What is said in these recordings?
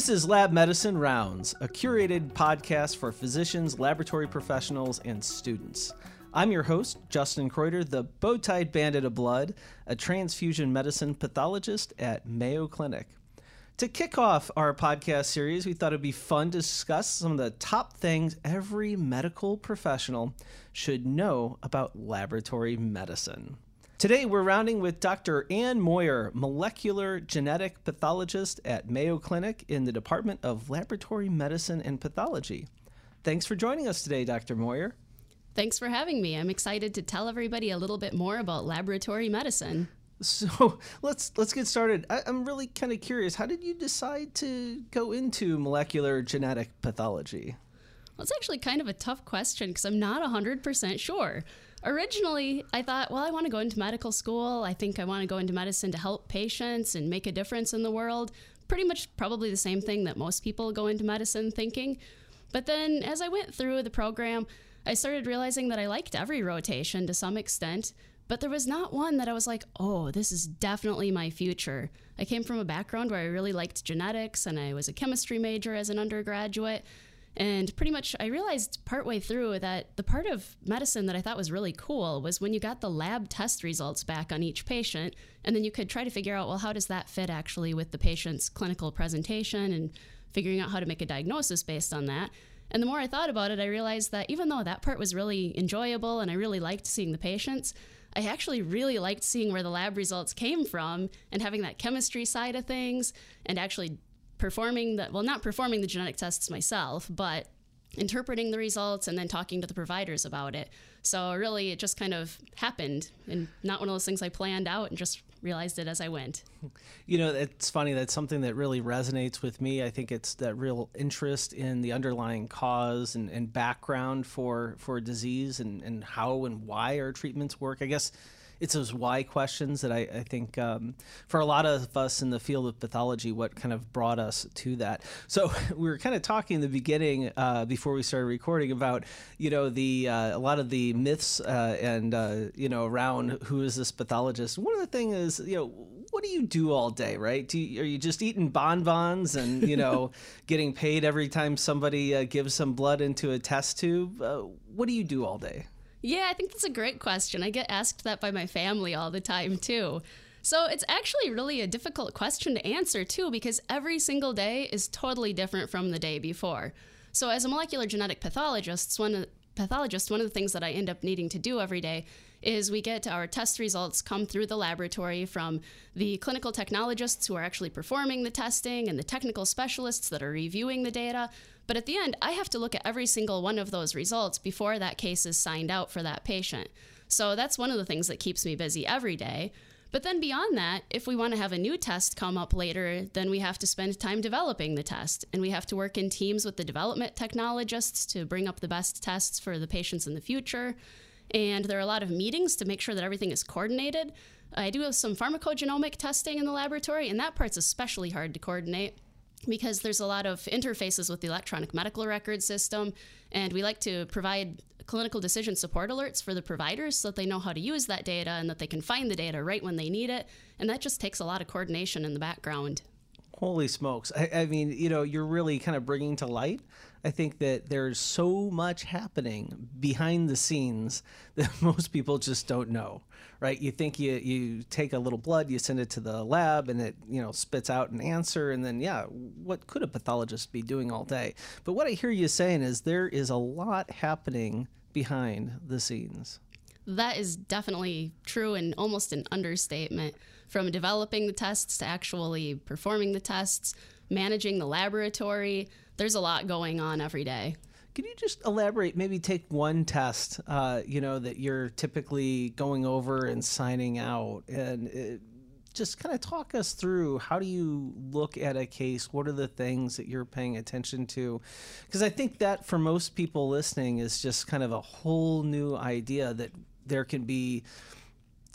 This is Lab Medicine Rounds, a curated podcast for physicians, laboratory professionals, and students. I'm your host, Justin Kreuter, the bow-tied bandit of blood, a transfusion medicine pathologist at Mayo Clinic. To kick off our podcast series, we thought it'd be fun to discuss some of the top things every medical professional should know about laboratory medicine. Today, we're rounding with Dr. Ann Moyer, molecular genetic pathologist at Mayo Clinic in the Department of Laboratory Medicine and Pathology. Thanks for joining us today, Dr. Moyer. Thanks for having me. I'm excited to tell everybody a little bit more about laboratory medicine. So let's let's get started. I, am really kind of curious. How did you decide to go into molecular genetic pathology? Well, it's actually kind of a tough question because I'm not 100% sure. Originally, I thought, well, I want to go into medical school. I think I want to go into medicine to help patients and make a difference in the world. Pretty much probably the same thing that most people go into medicine thinking. But then as I went through the program, I started realizing that I liked every rotation to some extent, but there was not one that I was like, oh, this is definitely my future. I came from a background where I really liked genetics and I was a chemistry major as an undergraduate. And pretty much, I realized partway through that the part of medicine that I thought was really cool was when you got the lab test results back on each patient, and then you could try to figure out, well, how does that fit actually with the patient's clinical presentation and figuring out how to make a diagnosis based on that. And the more I thought about it, I realized that even though that part was really enjoyable and I really liked seeing the patients, I actually really liked seeing where the lab results came from and having that chemistry side of things and actually performing the well not performing the genetic tests myself but interpreting the results and then talking to the providers about it. So really it just kind of happened and not one of those things i planned out and just realized it as i went. You know it's funny that's something that really resonates with me. I think it's that real interest in the underlying cause and, and background for for disease and, and how and why our treatments work. I guess it's those why questions that I, I think um, for a lot of us in the field of pathology, what kind of brought us to that. So we were kind of talking in the beginning uh, before we started recording about you know the uh, a lot of the myths uh, and uh, you know around who is this pathologist. One of the things is you know what do you do all day, right? Do you, are you just eating bonbons and you know getting paid every time somebody uh, gives some blood into a test tube? Uh, what do you do all day? Yeah, I think that's a great question. I get asked that by my family all the time, too. So it's actually really a difficult question to answer, too, because every single day is totally different from the day before. So, as a molecular genetic pathologist, one pathologist, one of the things that I end up needing to do every day is we get our test results come through the laboratory from the clinical technologists who are actually performing the testing and the technical specialists that are reviewing the data. But at the end, I have to look at every single one of those results before that case is signed out for that patient. So that's one of the things that keeps me busy every day. But then beyond that, if we want to have a new test come up later, then we have to spend time developing the test. And we have to work in teams with the development technologists to bring up the best tests for the patients in the future. And there are a lot of meetings to make sure that everything is coordinated. I do have some pharmacogenomic testing in the laboratory, and that part's especially hard to coordinate because there's a lot of interfaces with the electronic medical record system, and we like to provide clinical decision support alerts for the providers so that they know how to use that data and that they can find the data right when they need it. And that just takes a lot of coordination in the background. Holy smokes. I, I, mean, you know, you're really kind of bringing to light. I think that there's so much happening behind the scenes that most people just don't know, right? You think you, you take a little blood, you send it to the lab, and it, you know, spits out an answer. And then, yeah, what could a pathologist be doing all day? But what I hear you saying is there is a lot happening behind the scenes. That is definitely true and almost an understatement from developing the tests to actually performing the tests, managing the laboratory. There's a lot going on every day. Can you just elaborate? Maybe take one test, uh, you know, that you're typically going over and signing out, and it, just kind of talk us through how do you look at a case? What are the things that you're paying attention to? Because I think that for most people listening is just kind of a whole new idea that there can be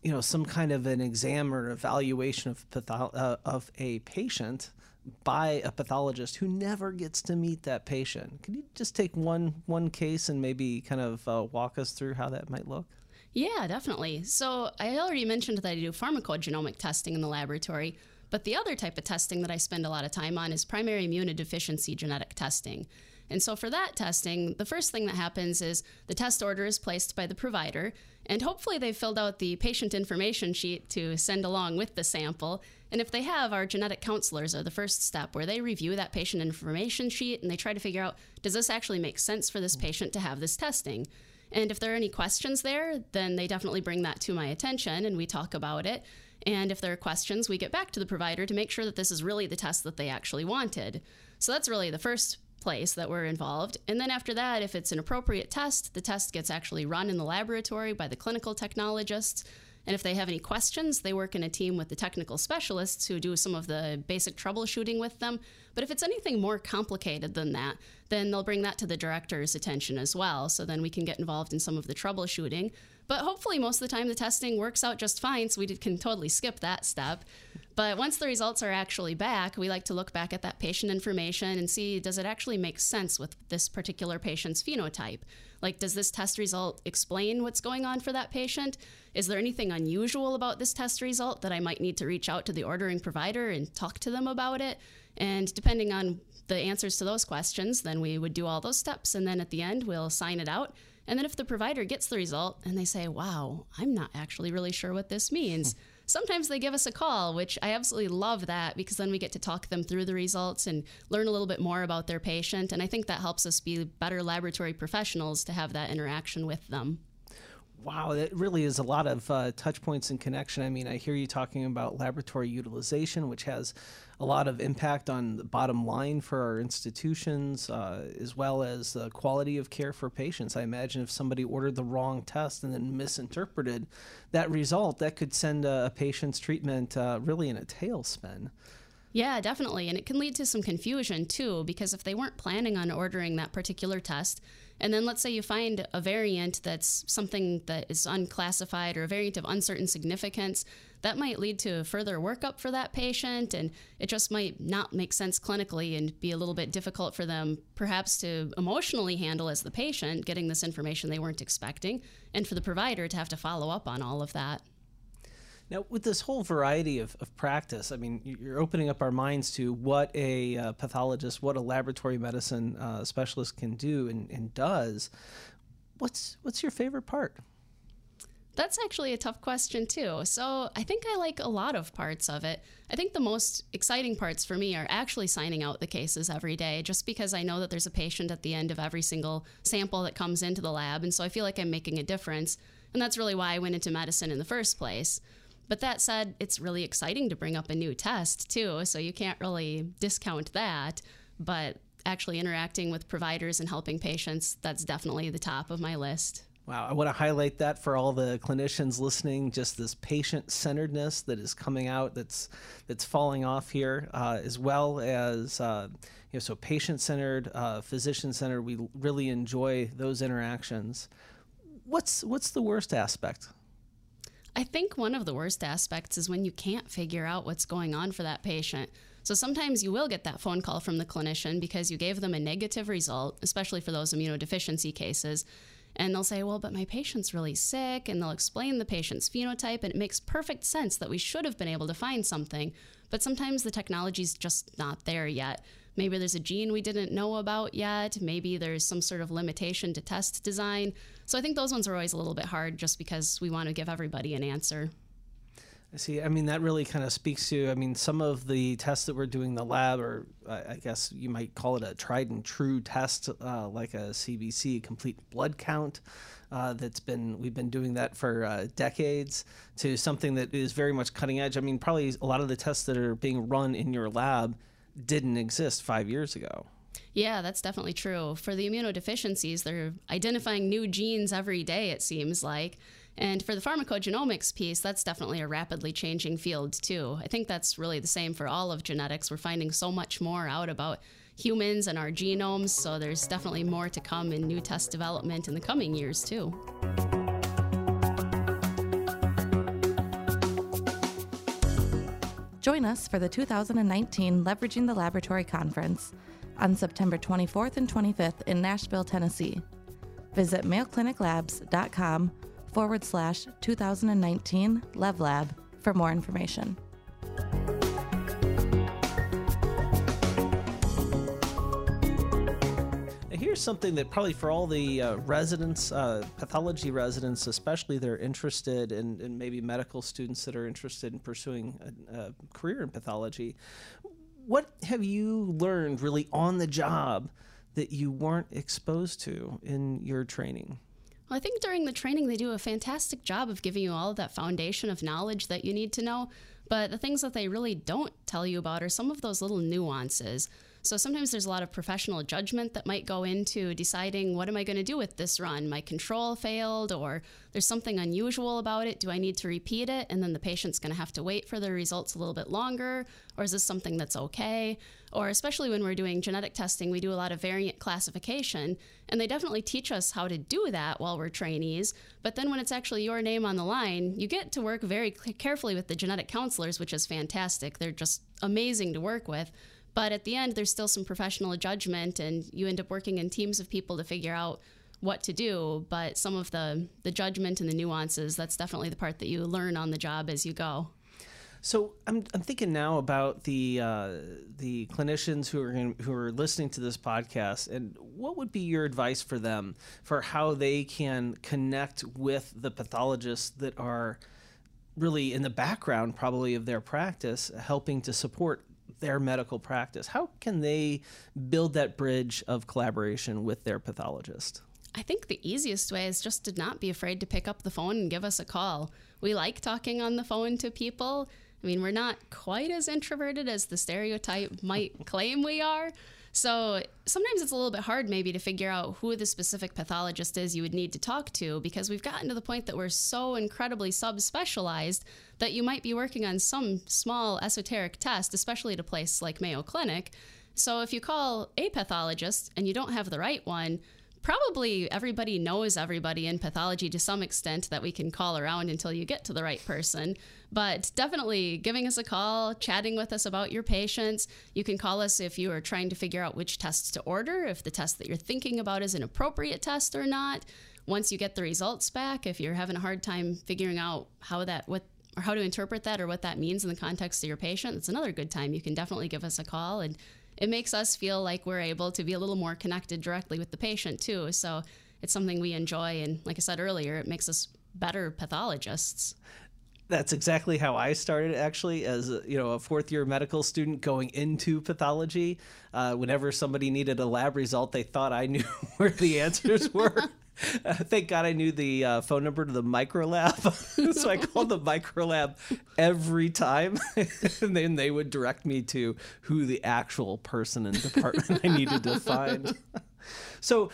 you know some kind of an exam or evaluation of patho- uh, of a patient by a pathologist who never gets to meet that patient. Can you just take one one case and maybe kind of uh, walk us through how that might look? Yeah, definitely. So I already mentioned that I do pharmacogenomic testing in the laboratory, But the other type of testing that I spend a lot of time on is primary immunodeficiency genetic testing. And so for that testing, the first thing that happens is the test order is placed by the provider, and hopefully they've filled out the patient information sheet to send along with the sample. And if they have, our genetic counselors are the first step where they review that patient information sheet and they try to figure out does this actually make sense for this mm. patient to have this testing? And if there are any questions there, then they definitely bring that to my attention and we talk about it. And if there are questions, we get back to the provider to make sure that this is really the test that they actually wanted. So that's really the first place that we're involved. And then after that, if it's an appropriate test, the test gets actually run in the laboratory by the clinical technologists. And if they have any questions, they work in a team with the technical specialists who do some of the basic troubleshooting with them. But if it's anything more complicated than that, then they'll bring that to the director's attention as well. So then we can get involved in some of the troubleshooting. But hopefully, most of the time, the testing works out just fine, so we can totally skip that step. But once the results are actually back, we like to look back at that patient information and see does it actually make sense with this particular patient's phenotype? Like, does this test result explain what's going on for that patient? Is there anything unusual about this test result that I might need to reach out to the ordering provider and talk to them about it? And depending on the answers to those questions, then we would do all those steps. And then at the end, we'll sign it out and then if the provider gets the result and they say, wow, I'm not actually really sure what this means. Sometimes they give us a call, which I absolutely love that because then we get to talk them through the results and learn a little bit more about their patient. And I think that helps us be better laboratory professionals to have that interaction with them. Wow, that really is a lot of uh, touch points and connection. I mean, I hear you talking about laboratory utilization, which has a lot of impact on the bottom line for our institutions, uh, as well as the quality of care for patients. I imagine if somebody ordered the wrong test and then misinterpreted that result, that could send a, patient's treatment uh, really in a tailspin. Yeah, definitely. And it can lead to some confusion too, because if they weren't planning on ordering that particular test, and then let's say you find a variant that's something that is unclassified or a variant of uncertain significance, that might lead to further workup for that patient. And it just might not make sense clinically and be a little bit difficult for them, perhaps to emotionally handle as the patient, getting this information they weren't expecting, and for the provider to have to follow up on all of that. Now, with this whole variety of, of practice, I mean, you're opening up our minds to what a uh, pathologist, what a laboratory medicine uh, specialist can do and, and does. What's what's your favorite part? That's actually a tough question, too. So I think I like a lot of parts of it. I think the most exciting parts for me are actually signing out the cases every day, just because I know that there's a patient at the end of every single sample that comes into the lab. And so I feel like I'm making a difference. And that's really why I went into medicine in the first place. But that said, it's really exciting to bring up a new test too, so you can't really discount that. But actually interacting with providers and helping patients, that's definitely the top of my list. Wow, I want to highlight that for all the clinicians listening. Just this patient-centeredness that is coming out, that's that's falling off here, uh, as well as uh, you know, so patient-centered, uh, physician-centered. We really enjoy those interactions. What's what's the worst aspect I think one of the worst aspects is when you can't figure out what's going on for that patient. So sometimes you will get that phone call from the clinician because you gave them a negative result, especially for those immunodeficiency cases. And they'll say, Well, but my patient's really sick. And they'll explain the patient's phenotype. And it makes perfect sense that we should have been able to find something. But sometimes the technology's just not there yet. Maybe there's a gene we didn't know about yet. Maybe there's some sort of limitation to test design. So I think those ones are always a little bit hard just because we want to give everybody an answer. I see. I mean, that really kind of speaks to, I mean, some of the tests that we're doing in the lab, or I guess you might call it a tried and true test, uh, like a CBC, complete blood count. Uh, that's been we've been doing that for uh, decades to something that is very much cutting edge. I mean, probably a lot of the tests that are being run in your lab didn't exist five years ago. Yeah, that's definitely true. For the immunodeficiencies, they're identifying new genes every day, it seems like. And for the pharmacogenomics piece, that's definitely a rapidly changing field, too. I think that's really the same for all of genetics. We're finding so much more out about humans and our genomes, so there's definitely more to come in new test development in the coming years, too. Join us for the 2019 Leveraging the Laboratory Conference on September 24th and 25th in Nashville, Tennessee. Visit mayocliniclabs.com forward slash 2019 LevLab for more information. Something that probably for all the uh, residents, uh, pathology residents especially, they're interested in, and maybe medical students that are interested in pursuing a, a career in pathology. What have you learned really on the job that you weren't exposed to in your training? Well, I think during the training, they do a fantastic job of giving you all of that foundation of knowledge that you need to know. But the things that they really don't tell you about are some of those little nuances. So sometimes there's a lot of professional judgment that might go into deciding what am I going to do with this run? My control failed, or there's something unusual about it. Do I need to repeat it? And then the patient's going to have to wait for the results a little bit longer, or is this something that's okay? Or especially when we're doing genetic testing, we do a lot of variant classification, and they definitely teach us how to do that while we're trainees. But then when it's actually your name on the line, you get to work very carefully with the genetic counselors, which is fantastic. They're just amazing to work with. But at the end, there's still some professional judgment, and you end up working in teams of people to figure out what to do. But some of the the judgment and the nuances, that's definitely the part that you learn on the job as you go. So I'm, I'm thinking now about the uh, the clinicians who are in, who are listening to this podcast, and what would be your advice for them for how they can connect with the pathologists that are really in the background, probably of their practice, helping to support their medical practice. How can they build that bridge of collaboration with their pathologist? I think the easiest way is just to not be afraid to pick up the phone and give us a call. We like talking on the phone to people. I mean, we're not quite as introverted as the stereotype might claim we are. So sometimes it's a little bit hard maybe to figure out who the specific pathologist is you would need to talk to because we've gotten to the point that we're so incredibly subspecialized that you might be working on some small esoteric test, especially at a place like Mayo Clinic. So if you call a pathologist and you don't have the right one, probably everybody knows everybody in pathology to some extent that we can call around until you get to the right person. But definitely giving us a call, chatting with us about your patients. You can call us if you are trying to figure out which tests to order, if the test that you're thinking about is an appropriate test or not. Once you get the results back, if you're having a hard time figuring out how that, what, or how to interpret that or what that means in the context of your patient, it's another good time. You can definitely give us a call and it makes us feel like we're able to be a little more connected directly with the patient too. So it's something we enjoy. And like I said earlier, it makes us better pathologists that's exactly how I started actually as a, you know a fourth year medical student going into pathology. Uh, whenever somebody needed a lab result, they thought I knew where the answers were. Uh, thank God I knew the uh, phone number to the micro lab. so I called the micro lab every time. and then they would direct me to who the actual person and department I needed to find. So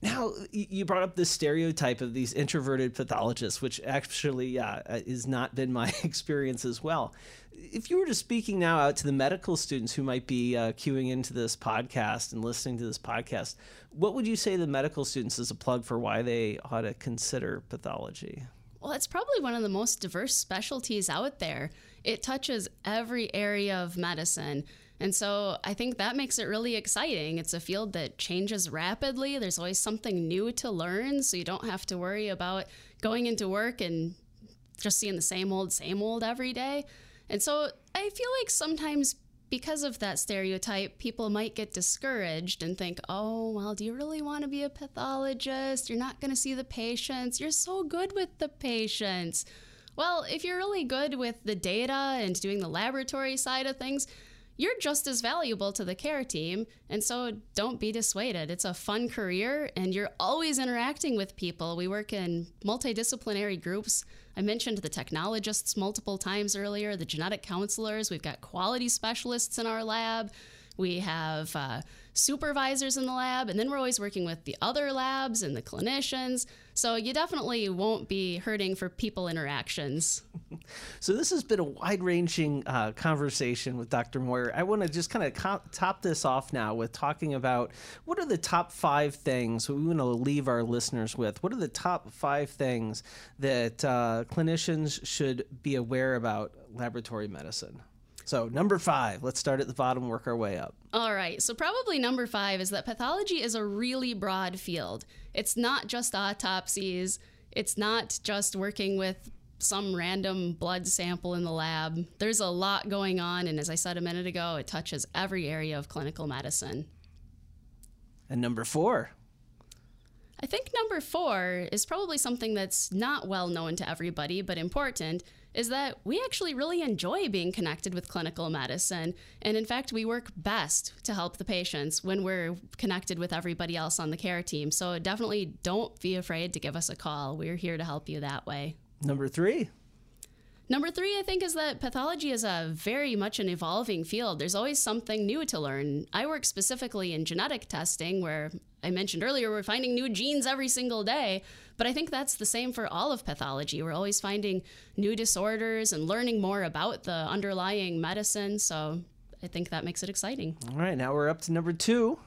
now you brought up this stereotype of these introverted pathologists, which actually uh, has not been my experience as well. If you were to speaking now out to the medical students who might be uh, queuing into this podcast and listening to this podcast, what would you say to the medical students as a plug for why they ought to consider pathology? Well, it's probably one of the most diverse specialties out there. It touches every area of medicine. And so I think that makes it really exciting. It's a field that changes rapidly. There's always something new to learn, so you don't have to worry about going into work and just seeing the same old, same old every day. And so I feel like sometimes because of that stereotype, people might get discouraged and think, oh, well, do you really want to be a pathologist? You're not going to see the patients. You're so good with the patients. Well, if you're really good with the data and doing the laboratory side of things, you're just as valuable to the care team. And so don't be dissuaded. It's a fun career and you're always interacting with people. We work in multidisciplinary groups. I mentioned the technologists multiple times earlier, the genetic counselors. We've got quality specialists in our lab. We have uh, supervisors in the lab, and then we're always working with the other labs and the clinicians. So you definitely won't be hurting for people interactions. so this has been a wide-ranging uh, conversation with Dr. Moyer. I want to just kind of co- top this off now with talking about what are the top five things we want to leave our listeners with. What are the top five things that uh, clinicians should be aware about laboratory medicine? So, number five, let's start at the bottom, and work our way up. All right. So, probably number five is that pathology is a really broad field. It's not just autopsies, it's not just working with some random blood sample in the lab. There's a lot going on. And as I said a minute ago, it touches every area of clinical medicine. And number four. I think number four is probably something that's not well known to everybody, but important is that we actually really enjoy being connected with clinical medicine. And in fact, we work best to help the patients when we're connected with everybody else on the care team. So definitely don't be afraid to give us a call. We're here to help you that way. Number three. Number three, I think, is that pathology is a very much an evolving field. There's always something new to learn. I work specifically in genetic testing, where I mentioned earlier, we're finding new genes every single day. But I think that's the same for all of pathology. We're always finding new disorders and learning more about the underlying medicine. So I think that makes it exciting. All right, now we're up to number two.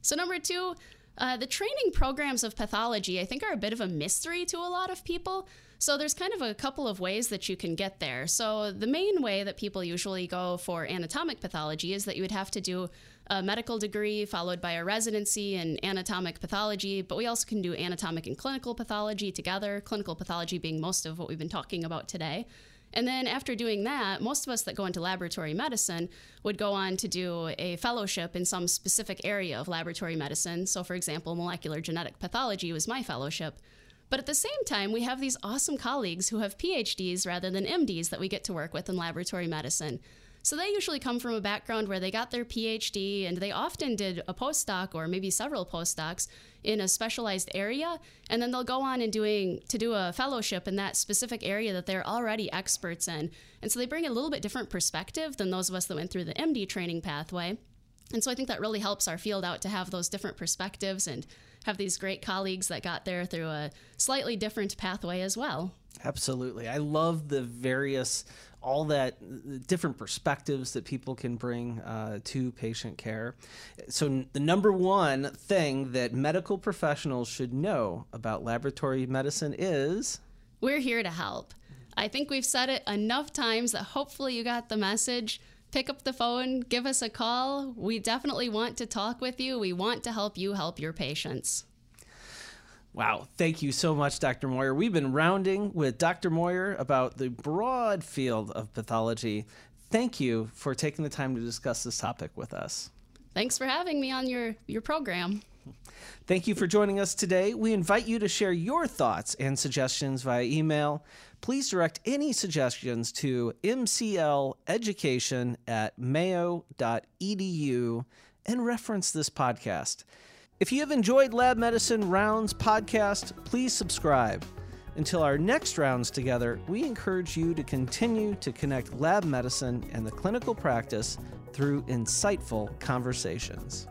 So, number two, uh, the training programs of pathology, I think, are a bit of a mystery to a lot of people. So there's kind of a couple of ways that you can get there. So the main way that people usually go for anatomic pathology is that you would have to do a medical degree followed by a residency in anatomic pathology, but we also can do anatomic and clinical pathology together, clinical pathology being most of what we've been talking about today. And then after doing that, most of us that go into laboratory medicine would go on to do a fellowship in some specific area of laboratory medicine. So, for example, molecular genetic pathology was my fellowship. But at the same time, we have these awesome colleagues who have PhDs rather than MDs that we get to work with in laboratory medicine. So they usually come from a background where they got their PhD and they often did a postdoc or maybe several postdocs in a specialized area and then they'll go on and doing to do a fellowship in that specific area that they're already experts in. And so they bring a little bit different perspective than those of us that went through the MD training pathway. And so I think that really helps our field out to have those different perspectives and have these great colleagues that got there through a slightly different pathway as well. Absolutely. I love the various, all that different perspectives that people can bring uh, to patient care. So, the number one thing that medical professionals should know about laboratory medicine is we're here to help. I think we've said it enough times that hopefully you got the message pick up the phone, give us a call. We definitely want to talk with you. We want to help you help your patients. Wow. Thank you so much, Dr. Moyer. We've been rounding with Dr. Moyer about the broad field of pathology. Thank you for taking the time to discuss this topic with us. Thanks for having me on your, your program. Thank you for joining us today. We invite you to share your thoughts and suggestions via email. Please direct any suggestions to mcleducation at mayo.edu and reference this podcast. If you have enjoyed Lab Medicine Rounds podcast, please subscribe. Until our next rounds together, we encourage you to continue to connect lab medicine and the clinical practice through insightful conversations.